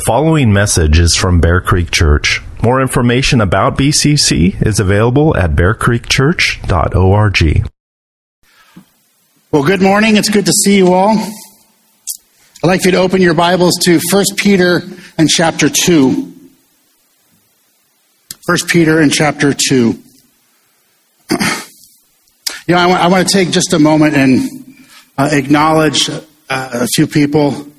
The following message is from Bear Creek Church. More information about BCC is available at bearcreekchurch.org. Well, good morning. It's good to see you all. I'd like you to open your Bibles to 1 Peter and chapter 2. 1 Peter and chapter 2. you know, I want, I want, to take just a moment and uh, acknowledge uh, a few people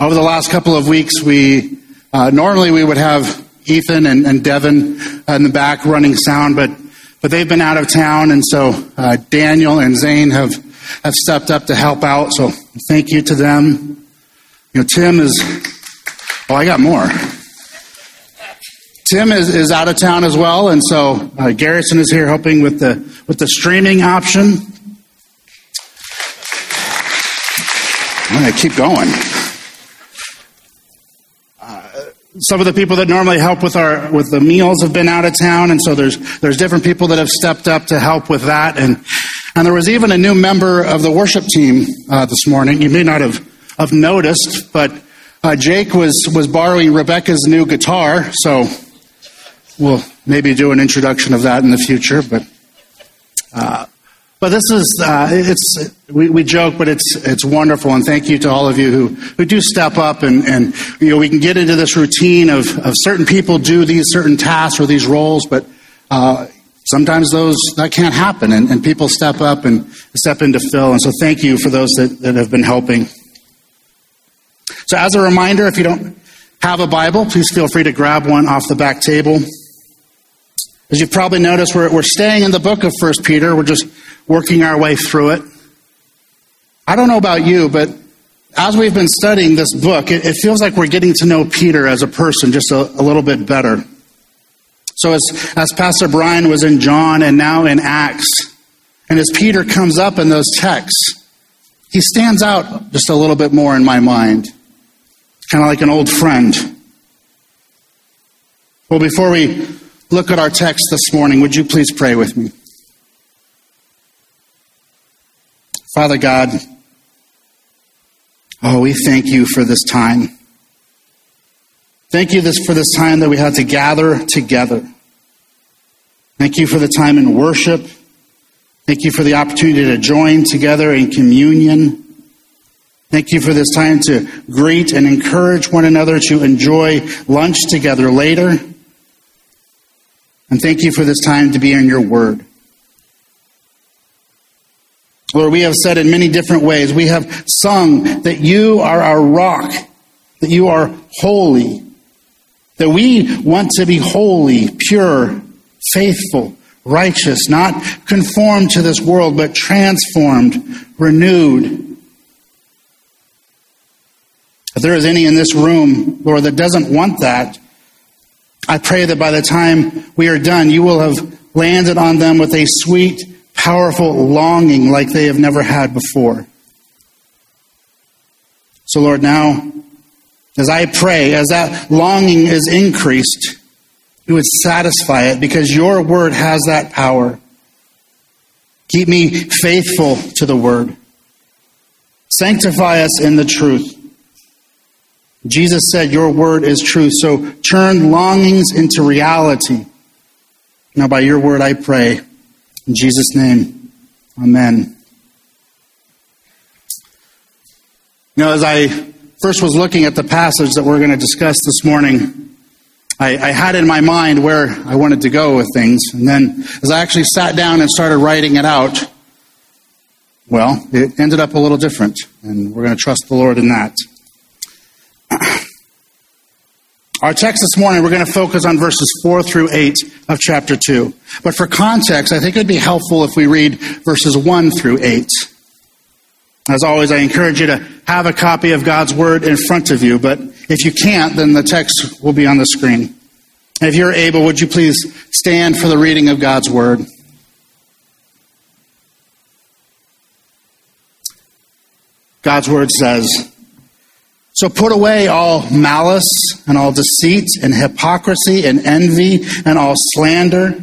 over the last couple of weeks, we uh, normally we would have Ethan and, and Devin in the back running sound, but but they've been out of town, and so uh, Daniel and Zane have have stepped up to help out. So thank you to them. You know, Tim is. Oh, I got more. Tim is, is out of town as well, and so uh, Garrison is here helping with the with the streaming option. I'm going to keep going. Some of the people that normally help with our with the meals have been out of town, and so there's there's different people that have stepped up to help with that, and and there was even a new member of the worship team uh, this morning. You may not have have noticed, but uh, Jake was was borrowing Rebecca's new guitar, so we'll maybe do an introduction of that in the future, but. Uh, but this is, uh, it's, we, we joke, but it's, it's wonderful. And thank you to all of you who, who do step up and, and, you know, we can get into this routine of, of certain people do these certain tasks or these roles, but, uh, sometimes those, that can't happen and, and people step up and step in to fill. And so thank you for those that, that have been helping. So as a reminder, if you don't have a Bible, please feel free to grab one off the back table. As you've probably noticed, we're, we're staying in the book of First Peter. We're just working our way through it. I don't know about you, but as we've been studying this book, it, it feels like we're getting to know Peter as a person just a, a little bit better. So as, as Pastor Brian was in John and now in Acts, and as Peter comes up in those texts, he stands out just a little bit more in my mind. Kind of like an old friend. Well, before we look at our text this morning, would you please pray with me? Father God, oh, we thank you for this time. Thank you this, for this time that we had to gather together. Thank you for the time in worship. Thank you for the opportunity to join together in communion. Thank you for this time to greet and encourage one another to enjoy lunch together later. And thank you for this time to be in your word. Lord, we have said in many different ways, we have sung that you are our rock, that you are holy, that we want to be holy, pure, faithful, righteous, not conformed to this world, but transformed, renewed. If there is any in this room, Lord, that doesn't want that, I pray that by the time we are done, you will have landed on them with a sweet, powerful longing like they have never had before. So, Lord, now, as I pray, as that longing is increased, you would satisfy it because your word has that power. Keep me faithful to the word. Sanctify us in the truth. Jesus said, Your word is truth. So turn longings into reality. Now, by your word, I pray. In Jesus' name, amen. You know, as I first was looking at the passage that we're going to discuss this morning, I, I, had in my mind where I wanted to go with things. And then as I actually sat down and started writing it out, well, it ended up a little different. And we're going to trust the Lord in that. Our text this morning, we're going to focus on verses 4 through 8 of chapter 2. But for context, I think it would be helpful if we read verses 1 through 8. As always, I encourage you to have a copy of God's Word in front of you, but if you can't, then the text will be on the screen. If you're able, would you please stand for the reading of God's Word? God's Word says, so put away all malice and all deceit and hypocrisy and envy and all slander.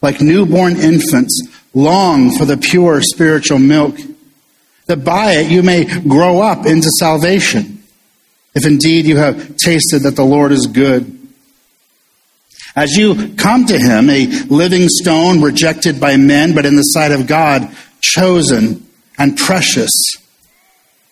Like newborn infants, long for the pure spiritual milk, that by it you may grow up into salvation, if indeed you have tasted that the Lord is good. As you come to him, a living stone rejected by men, but in the sight of God, chosen and precious.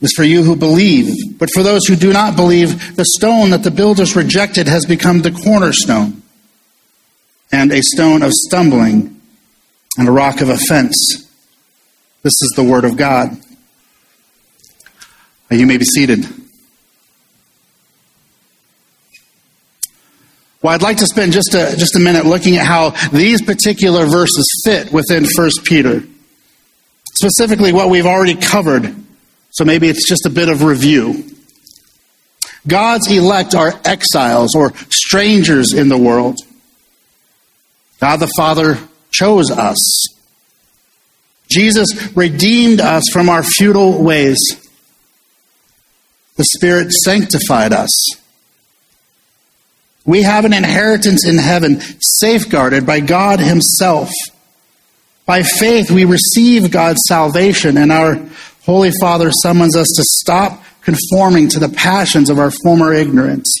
is for you who believe, but for those who do not believe, the stone that the builders rejected has become the cornerstone, and a stone of stumbling, and a rock of offense. This is the word of God. You may be seated. Well, I'd like to spend just a, just a minute looking at how these particular verses fit within 1 Peter. Specifically, what we've already covered. So maybe it's just a bit of review. God's elect are exiles or strangers in the world. God the Father chose us. Jesus redeemed us from our futile ways. The Spirit sanctified us. We have an inheritance in heaven, safeguarded by God Himself. By faith, we receive God's salvation, and our Holy Father summons us to stop conforming to the passions of our former ignorance.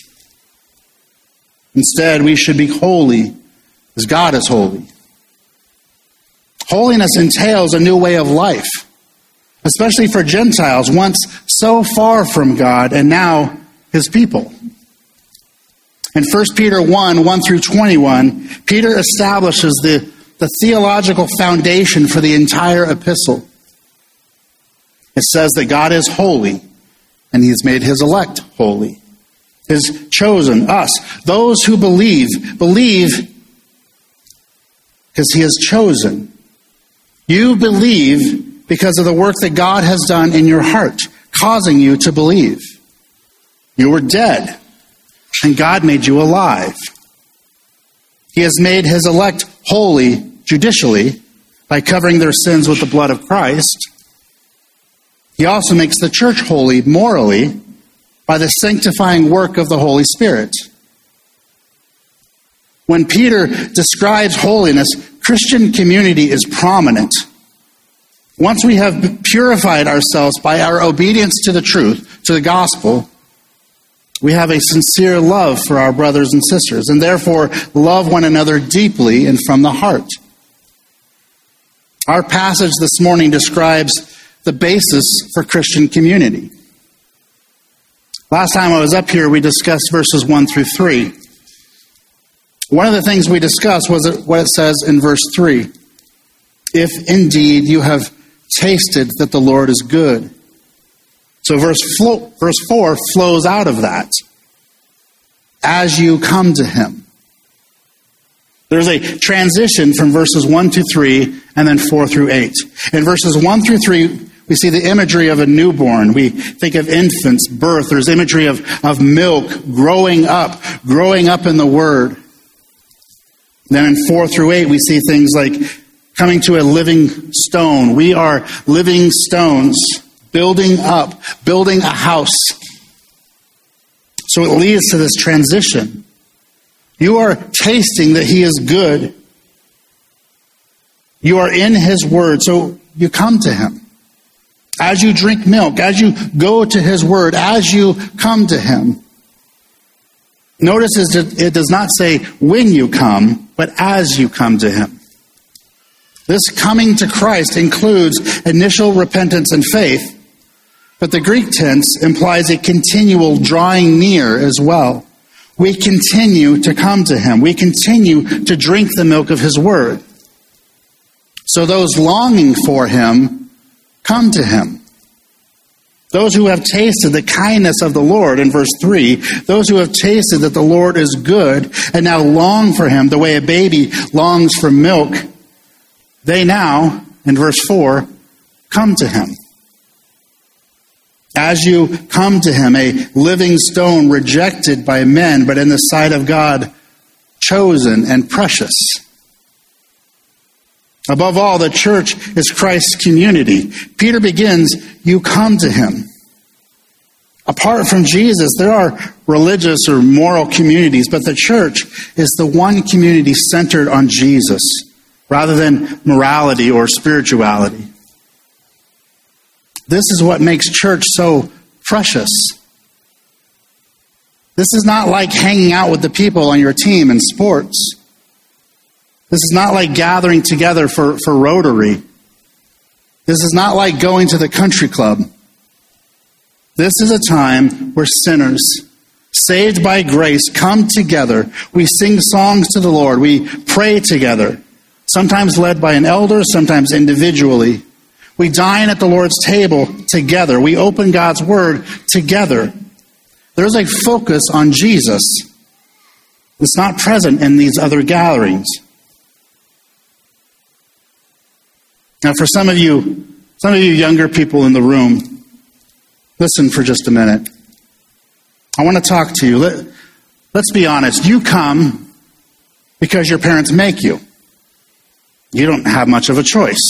Instead, we should be holy as God is holy. Holiness entails a new way of life, especially for Gentiles, once so far from God and now His people. In 1 Peter 1 1 through 21, Peter establishes the, the theological foundation for the entire epistle. It says that God is holy, and He has made His elect holy. His chosen, us, those who believe, believe because He has chosen. You believe because of the work that God has done in your heart, causing you to believe. You were dead and God made you alive. He has made his elect holy judicially by covering their sins with the blood of Christ. He also makes the church holy morally by the sanctifying work of the Holy Spirit. When Peter describes holiness, Christian community is prominent. Once we have purified ourselves by our obedience to the truth, to the gospel, we have a sincere love for our brothers and sisters, and therefore love one another deeply and from the heart. Our passage this morning describes the basis for Christian community. Last time I was up here, we discussed verses 1 through 3. One of the things we discussed was what it says in verse 3 If indeed you have tasted that the Lord is good. So verse, flo- verse 4 flows out of that. As you come to him. There's a transition from verses 1 to 3 and then 4 through 8. In verses 1 through 3, we see the imagery of a newborn. We think of infants, birth. There's imagery of, of milk, growing up, growing up in the Word. Then in 4 through 8, we see things like coming to a living stone. We are living stones building up, building a house. So it leads to this transition. You are tasting that He is good. You are in His Word, so you come to Him. As you drink milk, as you go to His Word, as you come to Him. Notice it does not say when you come, but as you come to Him. This coming to Christ includes initial repentance and faith, but the Greek tense implies a continual drawing near as well. We continue to come to him. We continue to drink the milk of his word. So those longing for him come to him. Those who have tasted the kindness of the Lord in verse 3, those who have tasted that the Lord is good and now long for him the way a baby longs for milk, they now, in verse 4, come to him. As you come to him, a living stone rejected by men, but in the sight of God, chosen and precious. Above all, the church is Christ's community. Peter begins, You come to him. Apart from Jesus, there are religious or moral communities, but the church is the one community centered on Jesus rather than morality or spirituality. This is what makes church so precious. This is not like hanging out with the people on your team in sports. This is not like gathering together for, for Rotary. This is not like going to the country club. This is a time where sinners, saved by grace, come together. We sing songs to the Lord. We pray together, sometimes led by an elder, sometimes individually. We dine at the Lord's table together. We open God's Word together. There's a focus on Jesus. It's not present in these other gatherings. Now, for some of you, some of you younger people in the room, listen for just a minute. I want to talk to you. Let, let's be honest. You come because your parents make you. You don't have much of a choice.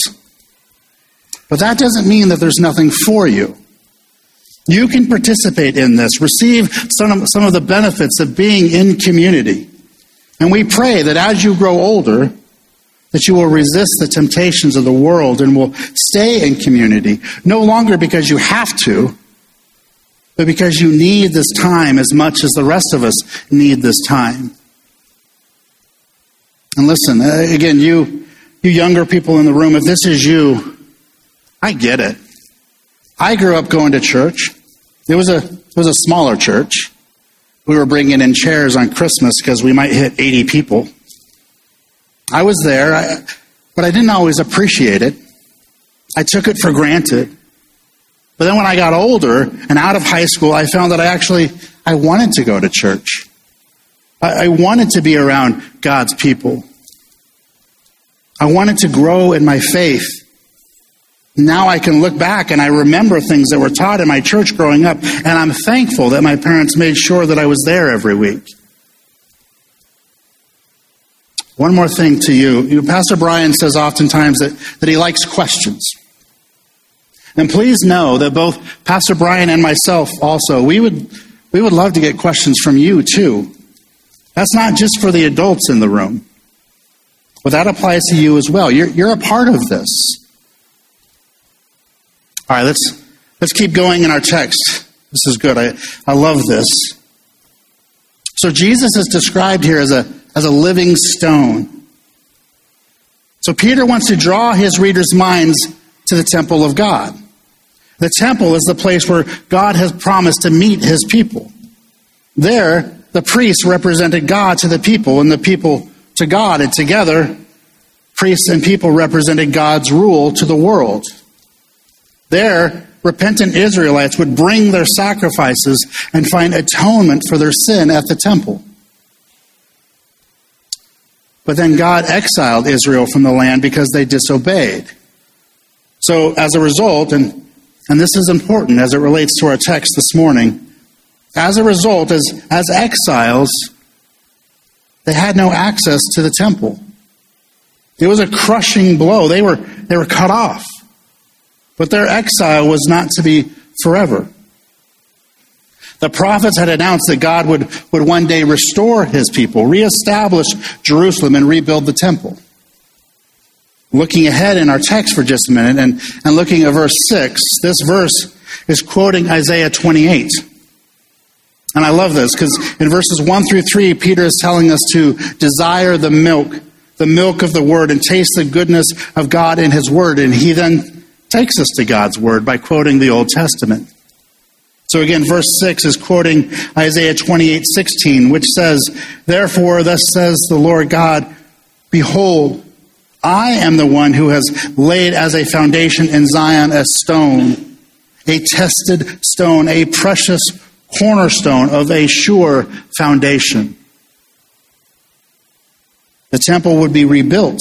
But that doesn't mean that there's nothing for you. You can participate in this, receive some of, some of the benefits of being in community. And we pray that as you grow older, that you will resist the temptations of the world and will stay in community, no longer because you have to, but because you need this time as much as the rest of us need this time. And listen, uh, again, you, you younger people in the room, if this is you, I get it. I grew up going to church. It was a it was a smaller church. We were bringing in chairs on Christmas because we might hit 80 people. I was there, I, but I didn't always appreciate it. I took it for granted. But then when I got older and out of high school, I found that I actually I wanted to go to church. I, I wanted to be around God's people. I wanted to grow in my faith. Now I can look back and I remember things that were taught in my church growing up, and I'm thankful that my parents made sure that I was there every week. One more thing to you. you Pastor Brian says oftentimes that, that he likes questions. And please know that both Pastor Brian and myself also, we would, we would love to get questions from you too. That's not just for the adults in the room, but that applies to you as well. You're, you're a part of this. All right, let's let's keep going in our text. This is good. I, I love this. So Jesus is described here as a as a living stone. So Peter wants to draw his readers' minds to the temple of God. The temple is the place where God has promised to meet his people. There, the priests represented God to the people, and the people to God, and together, priests and people represented God's rule to the world. There, repentant Israelites would bring their sacrifices and find atonement for their sin at the temple. But then God exiled Israel from the land because they disobeyed. So, as a result, and, and this is important as it relates to our text this morning, as a result, as, as exiles, they had no access to the temple. It was a crushing blow. They were, they were cut off. But their exile was not to be forever. The prophets had announced that God would, would one day restore his people, reestablish Jerusalem, and rebuild the temple. Looking ahead in our text for just a minute and, and looking at verse 6, this verse is quoting Isaiah 28. And I love this because in verses 1 through 3, Peter is telling us to desire the milk, the milk of the word, and taste the goodness of God in his word. And he then takes us to God's word by quoting the Old Testament. So again, verse 6 is quoting Isaiah 28 16, which says, Therefore, thus says the Lord God, Behold, I am the one who has laid as a foundation in Zion a stone, a tested stone, a precious cornerstone of a sure foundation. The temple would be rebuilt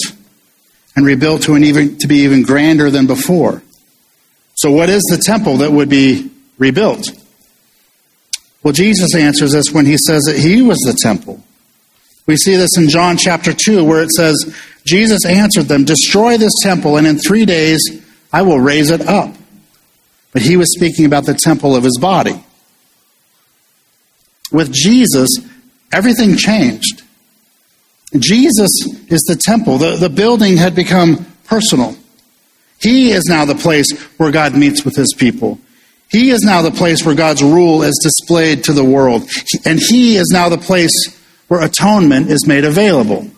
and rebuilt to, an even, to be even grander than before. So, what is the temple that would be rebuilt? Well, Jesus answers this when he says that he was the temple. We see this in John chapter 2, where it says, Jesus answered them, Destroy this temple, and in three days I will raise it up. But he was speaking about the temple of his body. With Jesus, everything changed. Jesus is the temple. The, the building had become personal. He is now the place where God meets with his people. He is now the place where God's rule is displayed to the world. And he is now the place where atonement is made available.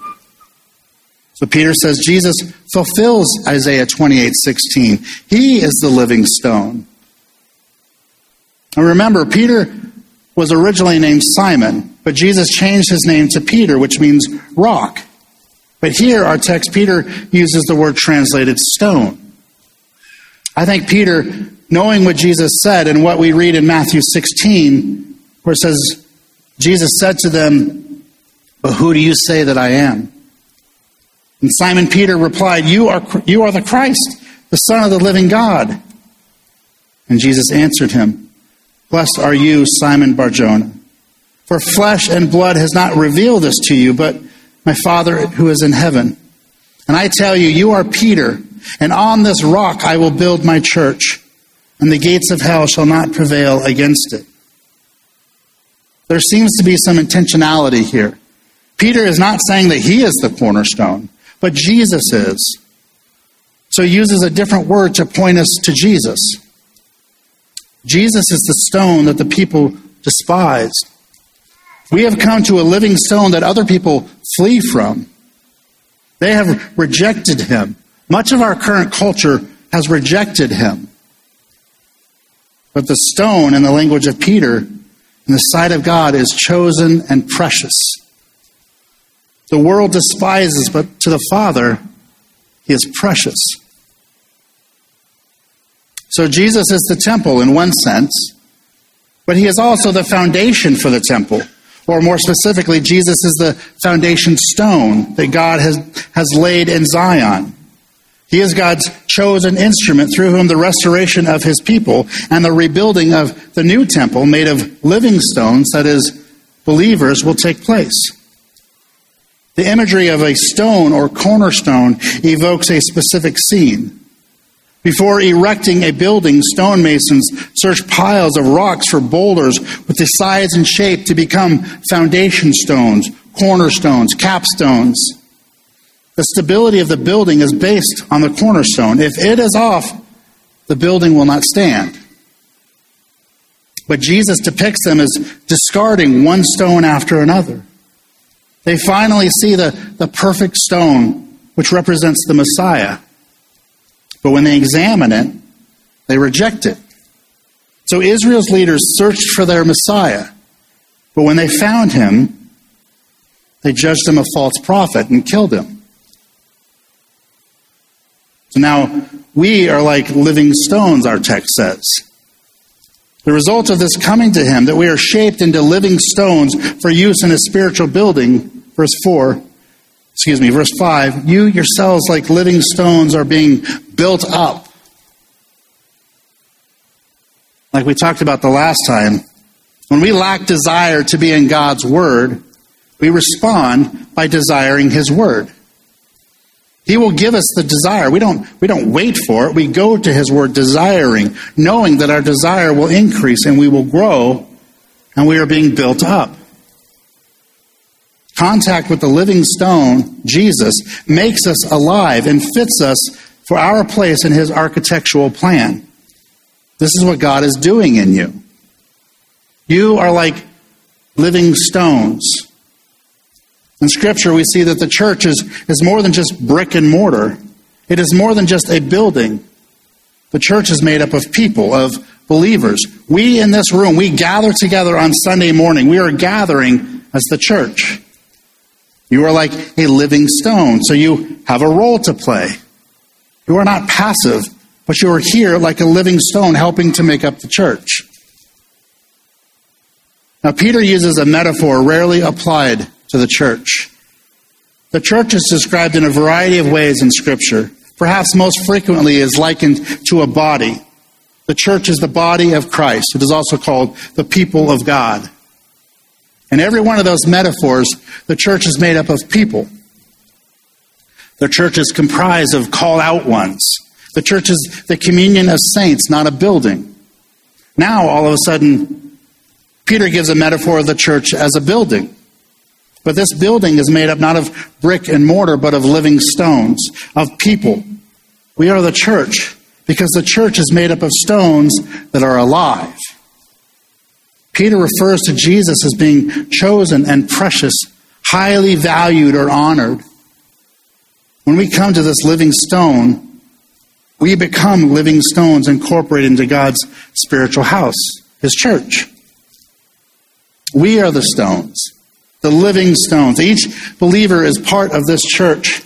So Peter says Jesus fulfills Isaiah 28 16. He is the living stone. And remember, Peter was originally named Simon, but Jesus changed his name to Peter, which means rock. But here, our text, Peter uses the word translated stone. I think Peter, knowing what Jesus said and what we read in Matthew 16, where it says, Jesus said to them, But who do you say that I am? And Simon Peter replied, You are, you are the Christ, the Son of the living God. And Jesus answered him, Blessed are you, Simon Barjona, for flesh and blood has not revealed this to you, but my Father who is in heaven. And I tell you, you are Peter, and on this rock I will build my church, and the gates of hell shall not prevail against it. There seems to be some intentionality here. Peter is not saying that he is the cornerstone but Jesus is. So he uses a different word to point us to Jesus. Jesus is the stone that the people despise. We have come to a living stone that other people flee from. They have rejected him. Much of our current culture has rejected him. But the stone, in the language of Peter, in the sight of God, is chosen and precious. The world despises, but to the Father, he is precious. So Jesus is the temple in one sense, but he is also the foundation for the temple. Or more specifically, Jesus is the foundation stone that God has, has laid in Zion. He is God's chosen instrument through whom the restoration of his people and the rebuilding of the new temple made of living stones, that is, believers, will take place. The imagery of a stone or cornerstone evokes a specific scene. Before erecting a building, stonemasons search piles of rocks for boulders with the size and shape to become foundation stones, cornerstones, capstones. The stability of the building is based on the cornerstone. If it is off, the building will not stand. But Jesus depicts them as discarding one stone after another. They finally see the, the perfect stone, which represents the Messiah. But when they examine it, they reject it. So Israel's leaders searched for their Messiah. But when they found him, they judged him a false prophet and killed him. So now we are like living stones, our text says. The result of this coming to him, that we are shaped into living stones for use in a spiritual building, verse 4, excuse me, verse 5, you yourselves, like living stones, are being built up. Like we talked about the last time, when we lack desire to be in God's Word, we respond by desiring His Word. He will give us the desire. We don't, we don't wait for it. We go to His Word desiring, knowing that our desire will increase and we will grow and we are being built up. Contact with the living stone, Jesus, makes us alive and fits us for our place in His architectural plan. This is what God is doing in you. You are like living stones in Scripture, we see that the church is, is more than just brick and mortar, it is more than just a building. The church is made up of people, of believers. We in this room, we gather together on Sunday morning. We are gathering as the church. You are like a living stone, so you have a role to play. You are not passive, but you are here like a living stone helping to make up the church. Now, Peter uses a metaphor rarely applied to the church. The church is described in a variety of ways in Scripture. Perhaps most frequently is likened to a body. The church is the body of Christ. It is also called the people of God. In every one of those metaphors, the church is made up of people. The church is comprised of call out ones. The church is the communion of saints, not a building. Now, all of a sudden, Peter gives a metaphor of the church as a building. But this building is made up not of brick and mortar, but of living stones, of people. We are the church because the church is made up of stones that are alive. Peter refers to Jesus as being chosen and precious, highly valued or honored. When we come to this living stone, we become living stones incorporated into God's spiritual house, His church. We are the stones, the living stones. Each believer is part of this church,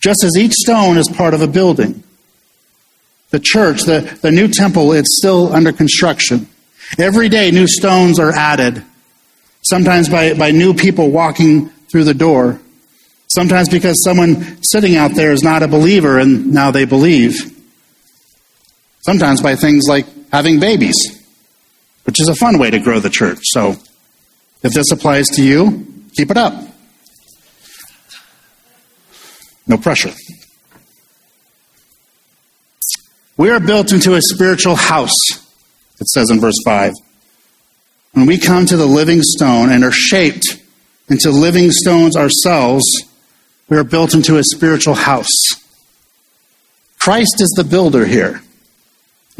just as each stone is part of a building. The church, the, the new temple, it's still under construction. Every day, new stones are added, sometimes by, by new people walking through the door, sometimes because someone sitting out there is not a believer and now they believe, sometimes by things like having babies, which is a fun way to grow the church. So, if this applies to you, keep it up. No pressure. We are built into a spiritual house it says in verse 5. When we come to the living stone and are shaped into living stones ourselves, we are built into a spiritual house. Christ is the builder here.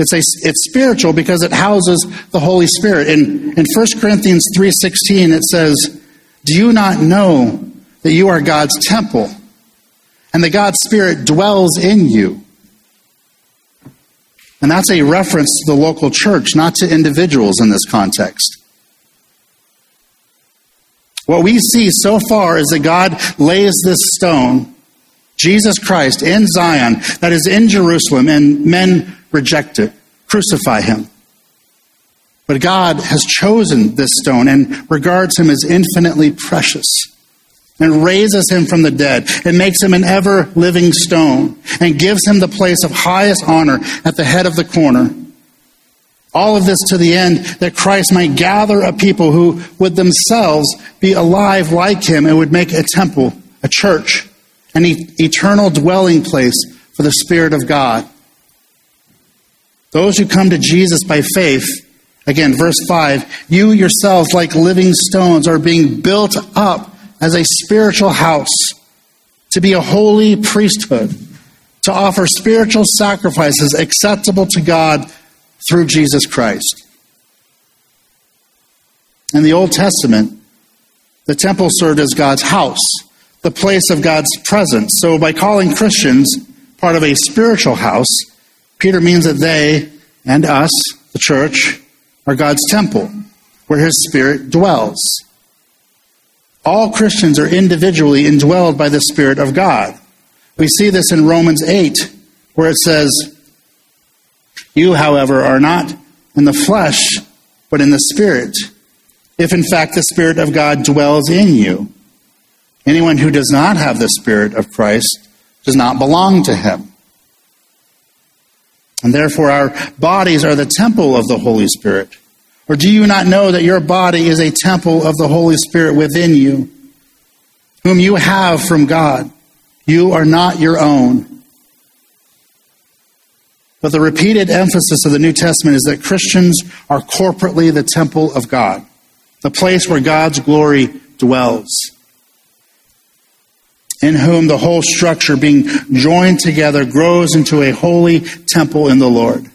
It's, a, it's spiritual because it houses the Holy Spirit. In, in 1 Corinthians 3.16 it says, Do you not know that you are God's temple and that God's Spirit dwells in you? And that's a reference to the local church, not to individuals in this context. What we see so far is that God lays this stone, Jesus Christ, in Zion, that is in Jerusalem, and men reject it, crucify him. But God has chosen this stone and regards him as infinitely precious and raises him from the dead and makes him an ever living stone and gives him the place of highest honor at the head of the corner. All of this to the end that Christ might gather a people who would themselves be alive like him and would make a temple, a church, an eternal dwelling place for the Spirit of God. Those who come to Jesus by faith, again, verse 5, you yourselves, like living stones, are being built up as a spiritual house, to be a holy priesthood, to offer spiritual sacrifices acceptable to God through Jesus Christ. In the Old Testament, the temple served as God's house, the place of God's presence. So by calling Christians part of a spiritual house, Peter means that they and us, the church, are God's temple, where his Spirit dwells. All Christians are individually indwelled by the Spirit of God. We see this in Romans 8, where it says, You, however, are not in the flesh, but in the Spirit, if in fact the Spirit of God dwells in you. Anyone who does not have the Spirit of Christ does not belong to him. And therefore, our bodies are the temple of the Holy Spirit. Or do you not know that your body is a temple of the Holy Spirit within you, whom you have from God? You are not your own. But the repeated emphasis of the New Testament is that Christians are corporately the temple of God, the place where God's glory dwells, in whom the whole structure, being joined together, grows into a holy temple in the Lord.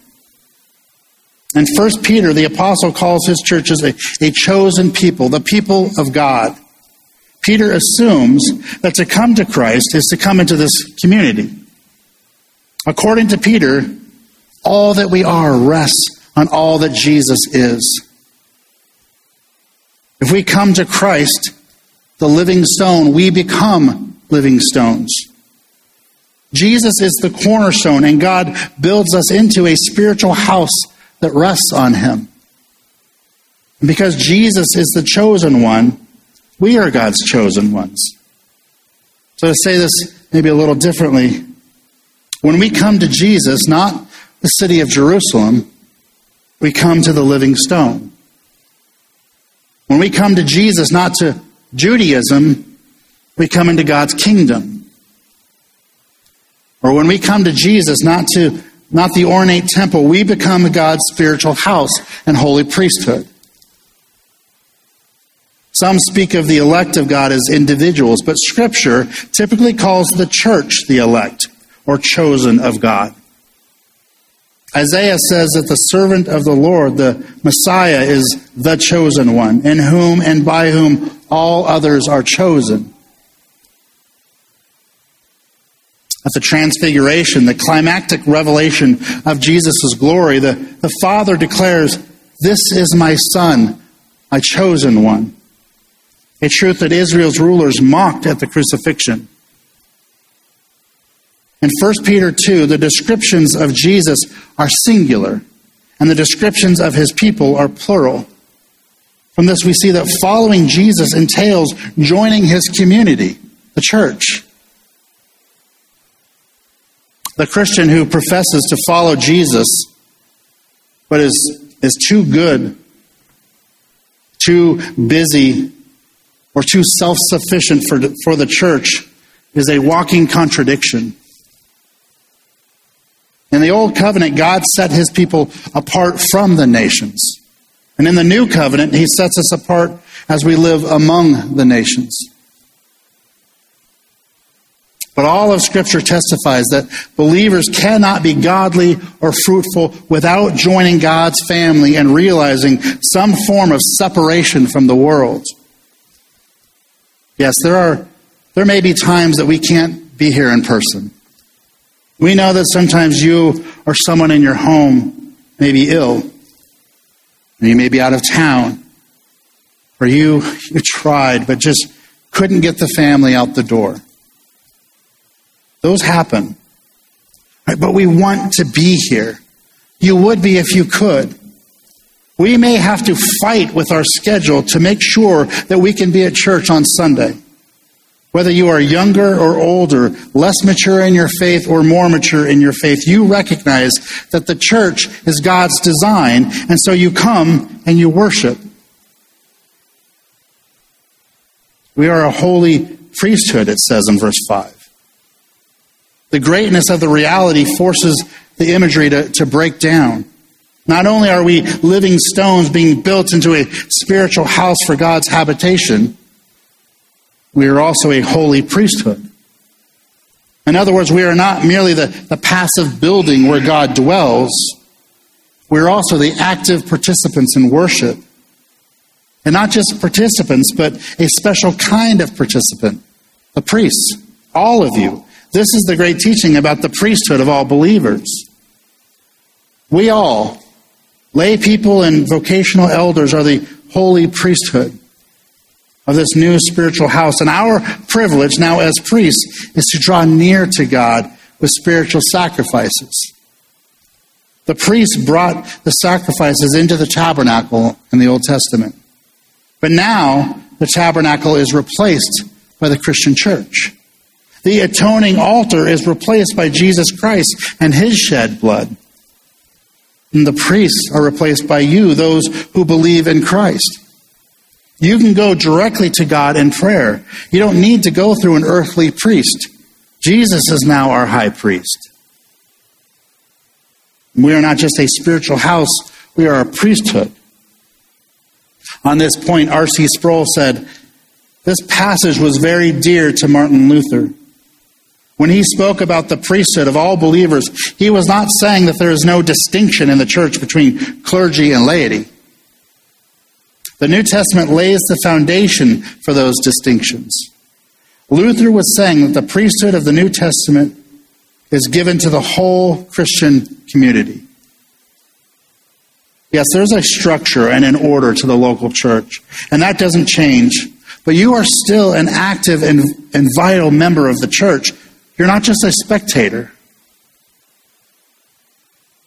And First Peter, the apostle, calls his churches a, a chosen people, the people of God. Peter assumes that to come to Christ is to come into this community. According to Peter, all that we are rests on all that Jesus is. If we come to Christ, the living stone, we become living stones. Jesus is the cornerstone, and God builds us into a spiritual house that rests on him. Because Jesus is the chosen one, we are God's chosen ones. So to say this maybe a little differently, when we come to Jesus, not the city of Jerusalem, we come to the living stone. When we come to Jesus, not to Judaism, we come into God's kingdom. Or when we come to Jesus, not to not the ornate temple, we become God's spiritual house and holy priesthood. Some speak of the elect of God as individuals, but Scripture typically calls the church the elect or chosen of God. Isaiah says that the servant of the Lord, the Messiah, is the chosen one, in whom and by whom all others are chosen. At the transfiguration, the climactic revelation of Jesus' glory, the, the Father declares, This is my Son, my chosen one. A truth that Israel's rulers mocked at the crucifixion. In 1 Peter 2, the descriptions of Jesus are singular, and the descriptions of his people are plural. From this, we see that following Jesus entails joining his community, the church. The Christian who professes to follow Jesus, but is, is too good, too busy, or too self sufficient for, for the church is a walking contradiction. In the Old Covenant, God set his people apart from the nations. And in the New Covenant, he sets us apart as we live among the nations. But all of Scripture testifies that believers cannot be godly or fruitful without joining God's family and realizing some form of separation from the world. Yes, there are there may be times that we can't be here in person. We know that sometimes you or someone in your home may be ill, and you may be out of town, or you, you tried but just couldn't get the family out the door. Those happen. Right? But we want to be here. You would be if you could. We may have to fight with our schedule to make sure that we can be at church on Sunday. Whether you are younger or older, less mature in your faith or more mature in your faith, you recognize that the church is God's design, and so you come and you worship. We are a holy priesthood, it says in verse 5. The greatness of the reality forces the imagery to, to break down. Not only are we living stones being built into a spiritual house for God's habitation, we are also a holy priesthood. In other words, we are not merely the, the passive building where God dwells, we're also the active participants in worship. And not just participants, but a special kind of participant, the priests, all of you. This is the great teaching about the priesthood of all believers. We all, lay people and vocational elders, are the holy priesthood of this new spiritual house. And our privilege now as priests is to draw near to God with spiritual sacrifices. The priests brought the sacrifices into the tabernacle in the Old Testament. But now the tabernacle is replaced by the Christian church. The atoning altar is replaced by Jesus Christ and his shed blood. And the priests are replaced by you, those who believe in Christ. You can go directly to God in prayer. You don't need to go through an earthly priest. Jesus is now our high priest. We are not just a spiritual house, we are a priesthood. On this point, R.C. Sproul said, This passage was very dear to Martin Luther. When he spoke about the priesthood of all believers, he was not saying that there is no distinction in the church between clergy and laity. The New Testament lays the foundation for those distinctions. Luther was saying that the priesthood of the New Testament is given to the whole Christian community. Yes, there's a structure and an order to the local church, and that doesn't change. But you are still an active and, and vital member of the church you're not just a spectator.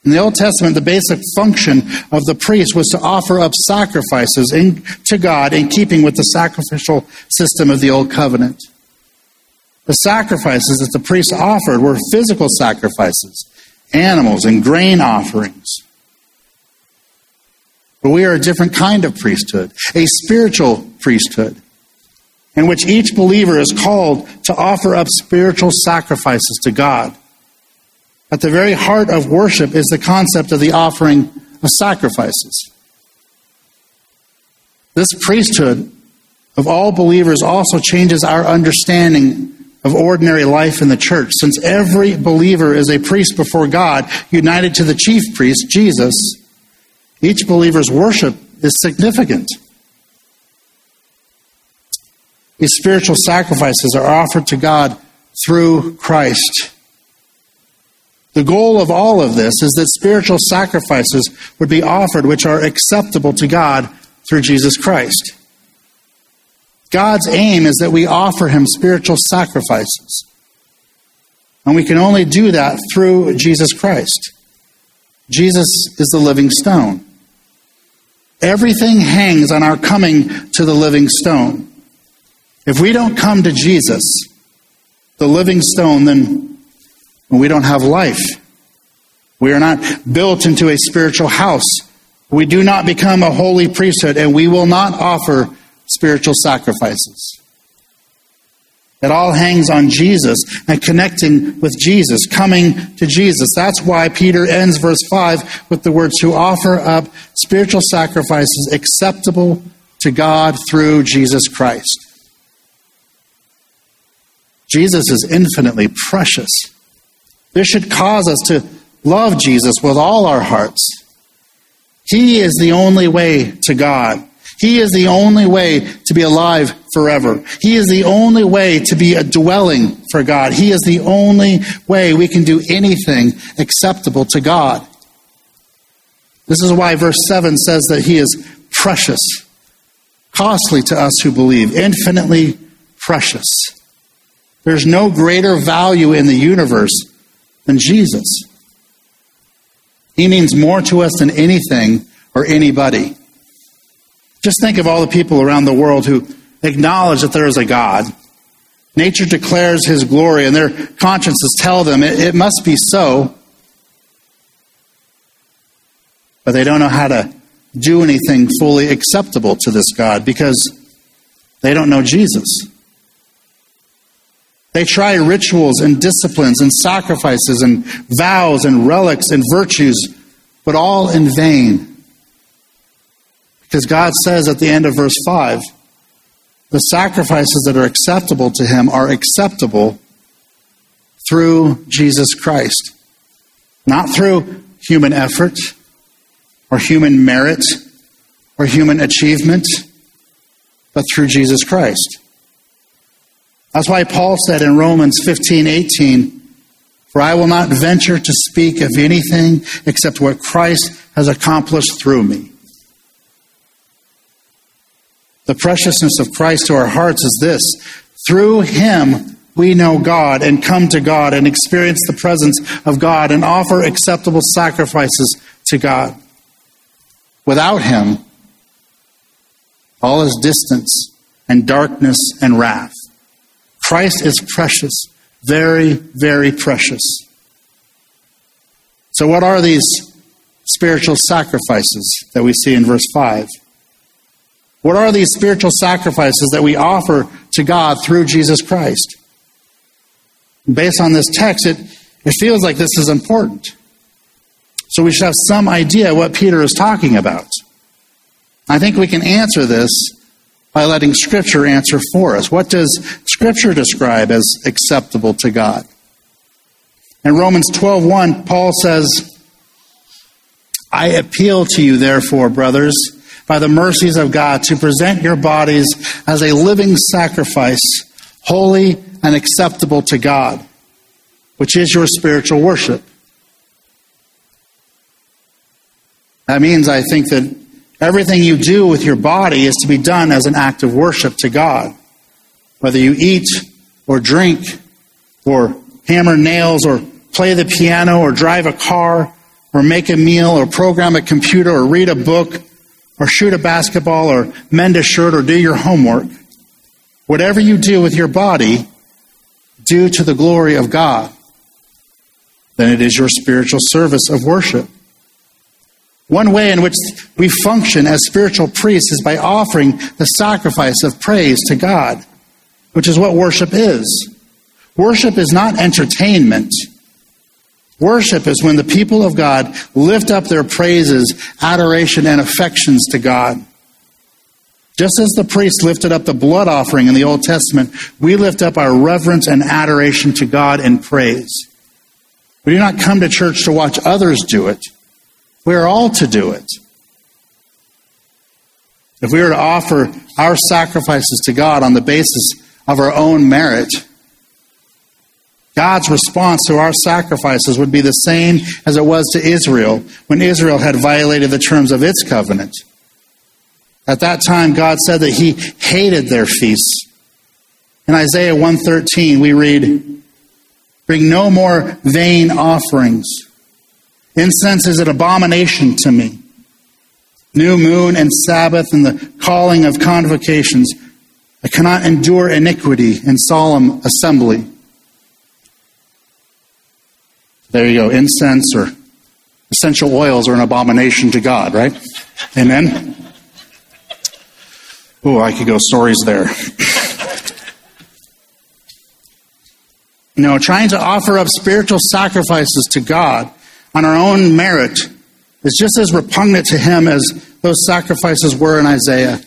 In the Old Testament, the basic function of the priest was to offer up sacrifices in, to God in keeping with the sacrificial system of the Old Covenant. The sacrifices that the priests offered were physical sacrifices, animals, and grain offerings. But we are a different kind of priesthood, a spiritual priesthood, in which each believer is called to offer up spiritual sacrifices to God. At the very heart of worship is the concept of the offering of sacrifices. This priesthood of all believers also changes our understanding of ordinary life in the church, since every believer is a priest before God, united to the chief priest, Jesus. Each believer's worship is significant. These spiritual sacrifices are offered to God through Christ. The goal of all of this is that spiritual sacrifices would be offered which are acceptable to God through Jesus Christ. God's aim is that we offer him spiritual sacrifices. And we can only do that through Jesus Christ. Jesus is the living stone. Everything hangs on our coming to the living stone. If we don't come to Jesus, the living stone, then we don't have life. We are not built into a spiritual house. We do not become a holy priesthood, and we will not offer spiritual sacrifices. It all hangs on Jesus and connecting with Jesus, coming to Jesus. That's why Peter ends verse 5 with the words to offer up spiritual sacrifices acceptable to God through Jesus Christ. Jesus is infinitely precious. This should cause us to love Jesus with all our hearts. He is the only way to God. He is the only way to be alive forever. He is the only way to be a dwelling for God. He is the only way we can do anything acceptable to God. This is why verse 7 says that He is precious, costly to us who believe, infinitely precious. There's no greater value in the universe than Jesus. He means more to us than anything or anybody. Just think of all the people around the world who acknowledge that there is a God. Nature declares his glory, and their consciences tell them it, it must be so. But they don't know how to do anything fully acceptable to this God because they don't know Jesus. They try rituals and disciplines and sacrifices and vows and relics and virtues, but all in vain. Because God says at the end of verse 5 the sacrifices that are acceptable to Him are acceptable through Jesus Christ, not through human effort or human merit or human achievement, but through Jesus Christ. That's why Paul said in Romans 15 18, For I will not venture to speak of anything except what Christ has accomplished through me. The preciousness of Christ to our hearts is this through him, we know God and come to God and experience the presence of God and offer acceptable sacrifices to God. Without him, all is distance and darkness and wrath. Christ is precious, very, very precious. So, what are these spiritual sacrifices that we see in verse 5? What are these spiritual sacrifices that we offer to God through Jesus Christ? Based on this text, it, it feels like this is important. So we should have some idea what Peter is talking about. I think we can answer this by letting Scripture answer for us. What does Scripture describe as acceptable to God? In Romans 12:1, Paul says, I appeal to you, therefore, brothers, by the mercies of God to present your bodies as a living sacrifice, holy and acceptable to God, which is your spiritual worship. That means, I think, that everything you do with your body is to be done as an act of worship to God. Whether you eat or drink or hammer nails or play the piano or drive a car or make a meal or program a computer or read a book or shoot a basketball or mend a shirt or do your homework. Whatever you do with your body, do to the glory of God. Then it is your spiritual service of worship. One way in which we function as spiritual priests is by offering the sacrifice of praise to God, which is what worship is. Worship is not entertainment. Worship is when the people of God lift up their praises, adoration, and affections to God. Just as the priests lifted up the blood offering in the Old Testament, we lift up our reverence and adoration to God in praise. We do not come to church to watch others do it. We are all to do it. If we were to offer our sacrifices to God on the basis of our own merit, God's response to our sacrifices would be the same as it was to Israel when Israel had violated the terms of its covenant. At that time, God said that He hated their feasts. In Isaiah 113, we read, Bring no more vain offerings. Incense is an abomination to me. New moon and Sabbath and the calling of convocations. I cannot endure iniquity in solemn assembly. There you go. Incense or essential oils are an abomination to God, right? Amen? Oh, I could go stories there. no, trying to offer up spiritual sacrifices to God on our own merit is just as repugnant to Him as those sacrifices were in Isaiah.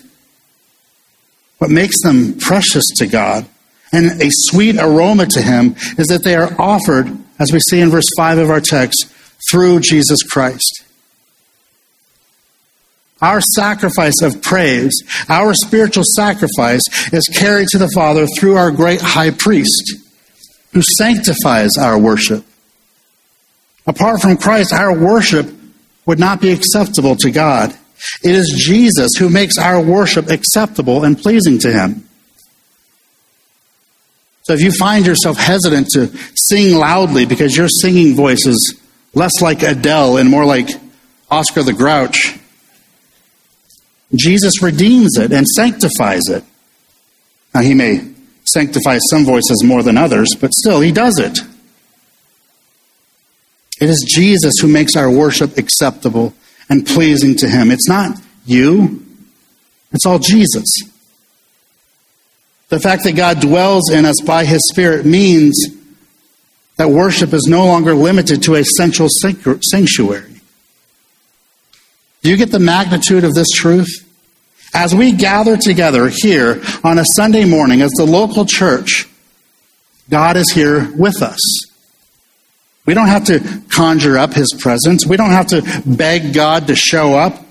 What makes them precious to God and a sweet aroma to Him is that they are offered, as we see in verse 5 of our text, through Jesus Christ. Our sacrifice of praise, our spiritual sacrifice, is carried to the Father through our great high priest, who sanctifies our worship. Apart from Christ, our worship would not be acceptable to God. It is Jesus who makes our worship acceptable and pleasing to Him. So if you find yourself hesitant to sing loudly because your singing voice is less like Adele and more like Oscar the Grouch, Jesus redeems it and sanctifies it. Now, he may sanctify some voices more than others, but still, he does it. It is Jesus who makes our worship acceptable and pleasing to him. It's not you, it's all Jesus. The fact that God dwells in us by his Spirit means that worship is no longer limited to a central sanctuary. Do you get the magnitude of this truth? As we gather together here on a Sunday morning as the local church, God is here with us. We don't have to conjure up his presence. We don't have to beg God to show up.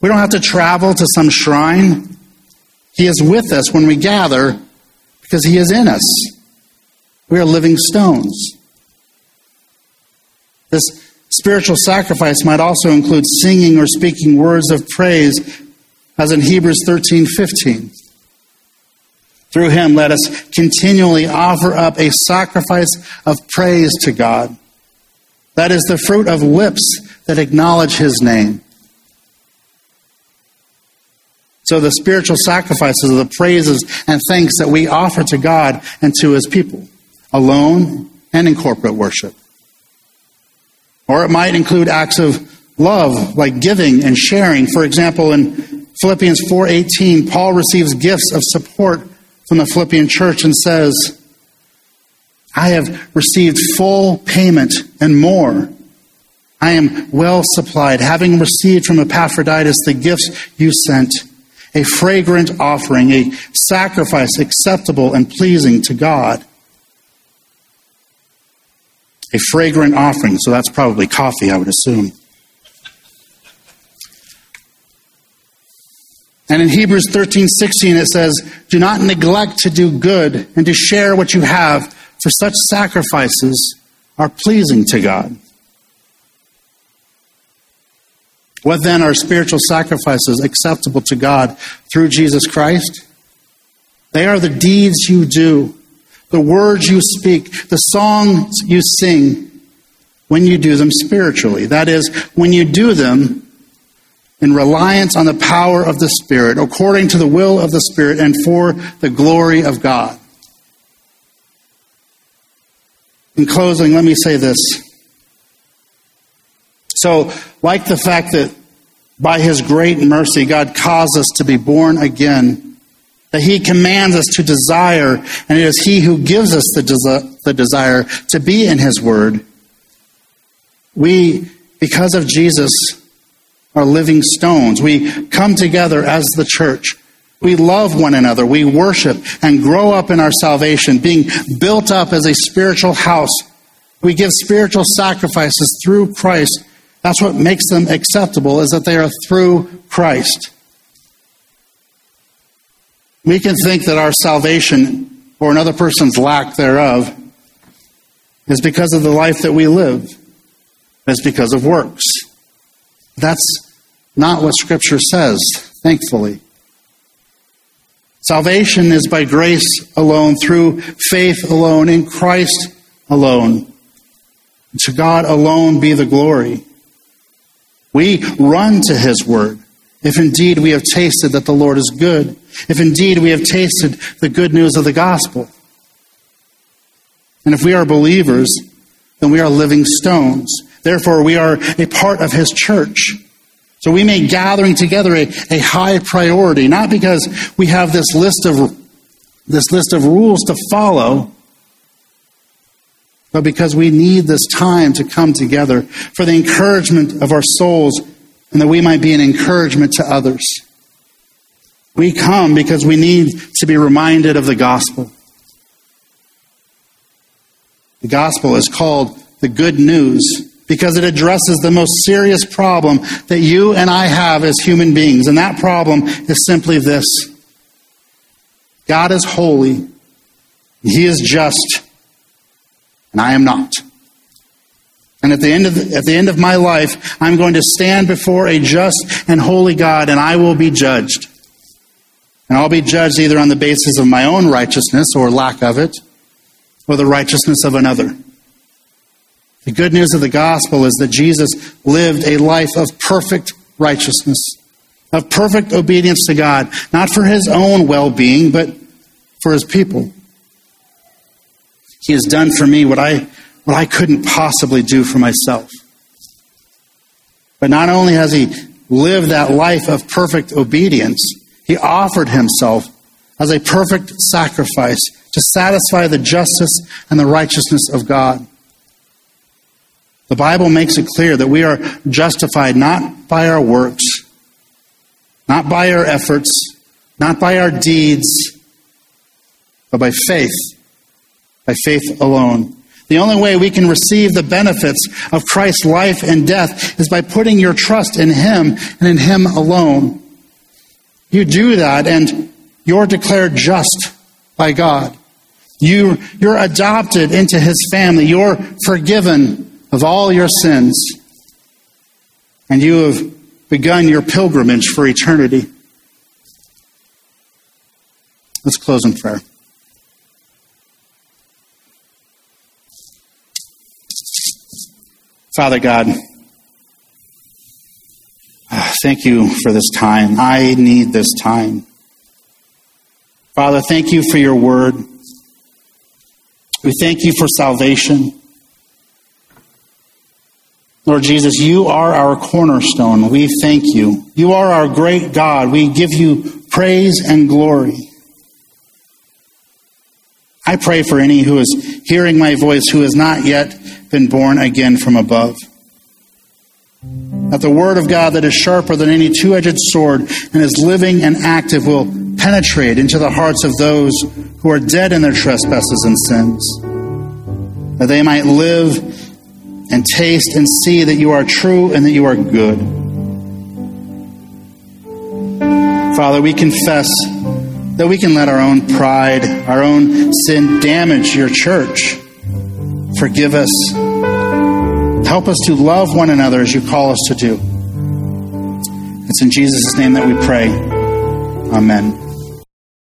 We don't have to travel to some shrine. He is with us when we gather because he is in us. We are living stones. This Spiritual sacrifice might also include singing or speaking words of praise, as in Hebrews 13 15. Through him, let us continually offer up a sacrifice of praise to God. That is the fruit of lips that acknowledge his name. So, the spiritual sacrifices are the praises and thanks that we offer to God and to his people, alone and in corporate worship. Or it might include acts of love, like giving and sharing. For example, in Philippians 4:18, Paul receives gifts of support from the Philippian church and says, I have received full payment and more. I am well supplied, having received from Epaphroditus the gifts you sent, a fragrant offering, a sacrifice acceptable and pleasing to God a fragrant offering. So that's probably coffee, I would assume. And in Hebrews 13, 16, it says, Do not neglect to do good and to share what you have, for such sacrifices are pleasing to God. What then are spiritual sacrifices acceptable to God through Jesus Christ? They are the deeds you do the words you speak, the songs you sing when you do them spiritually. That is, when you do them in reliance on the power of the Spirit, according to the will of the Spirit, and for the glory of God. In closing, let me say this. So, like the fact that by his great mercy, God caused us to be born again, that he commands us to desire, and it is he who gives us the, desi- the desire to be in his word. We, because of Jesus, are living stones. We come together as the church. We love one another. We worship and grow up in our salvation, being built up as a spiritual house. We give spiritual sacrifices through Christ. That's what makes them acceptable, is that they are through Christ. We can think that our salvation or another person's lack thereof is because of the life that we live, it's because of works. That's not what Scripture says, thankfully. Salvation is by grace alone, through faith alone, in Christ alone. To God alone be the glory. We run to His Word. If indeed we have tasted that the Lord is good, if indeed we have tasted the good news of the gospel. And if we are believers, then we are living stones. Therefore, we are a part of His church. So we make gathering together a, a high priority, not because we have this list of this list of rules to follow, but because we need this time to come together for the encouragement of our souls and that we might be an encouragement to others. We come because we need to be reminded of the gospel. The gospel is called the good news because it addresses the most serious problem that you and I have as human beings. And that problem is simply this God is holy, He is just, and I am not. And at the end of the, at the end of my life, I'm going to stand before a just and holy God, and I will be judged. And I'll be judged either on the basis of my own righteousness or lack of it, or the righteousness of another. The good news of the gospel is that Jesus lived a life of perfect righteousness, of perfect obedience to God, not for his own well being, but for his people. He has done for me what I, what I couldn't possibly do for myself. But not only has he lived that life of perfect obedience, he offered himself as a perfect sacrifice to satisfy the justice and the righteousness of God. The Bible makes it clear that we are justified not by our works, not by our efforts, not by our deeds, but by faith, by faith alone. The only way we can receive the benefits of Christ's life and death is by putting your trust in Him and in Him alone. You do that, and you're declared just by God. You, you're adopted into His family. You're forgiven of all your sins, and you have begun your pilgrimage for eternity. Let's close in prayer. Father God, ah, thank you for this time. I need this time. Father, thank you for your word. We thank you for salvation. Lord Jesus, you are our cornerstone. We thank you. You are our great God. We give you praise and glory. I pray for any who is hearing my voice who has not yet been born again from above. That the word of God that is sharper than any two edged sword and is living and active will penetrate into the hearts of those who are dead in their trespasses and sins. That they might live and taste and see that you are true and that you are good. Father, we confess that we can let our own pride, our own sin damage your church. Forgive us. Help us to love one another as you call us to do. It's in Jesus' name that we pray. Amen.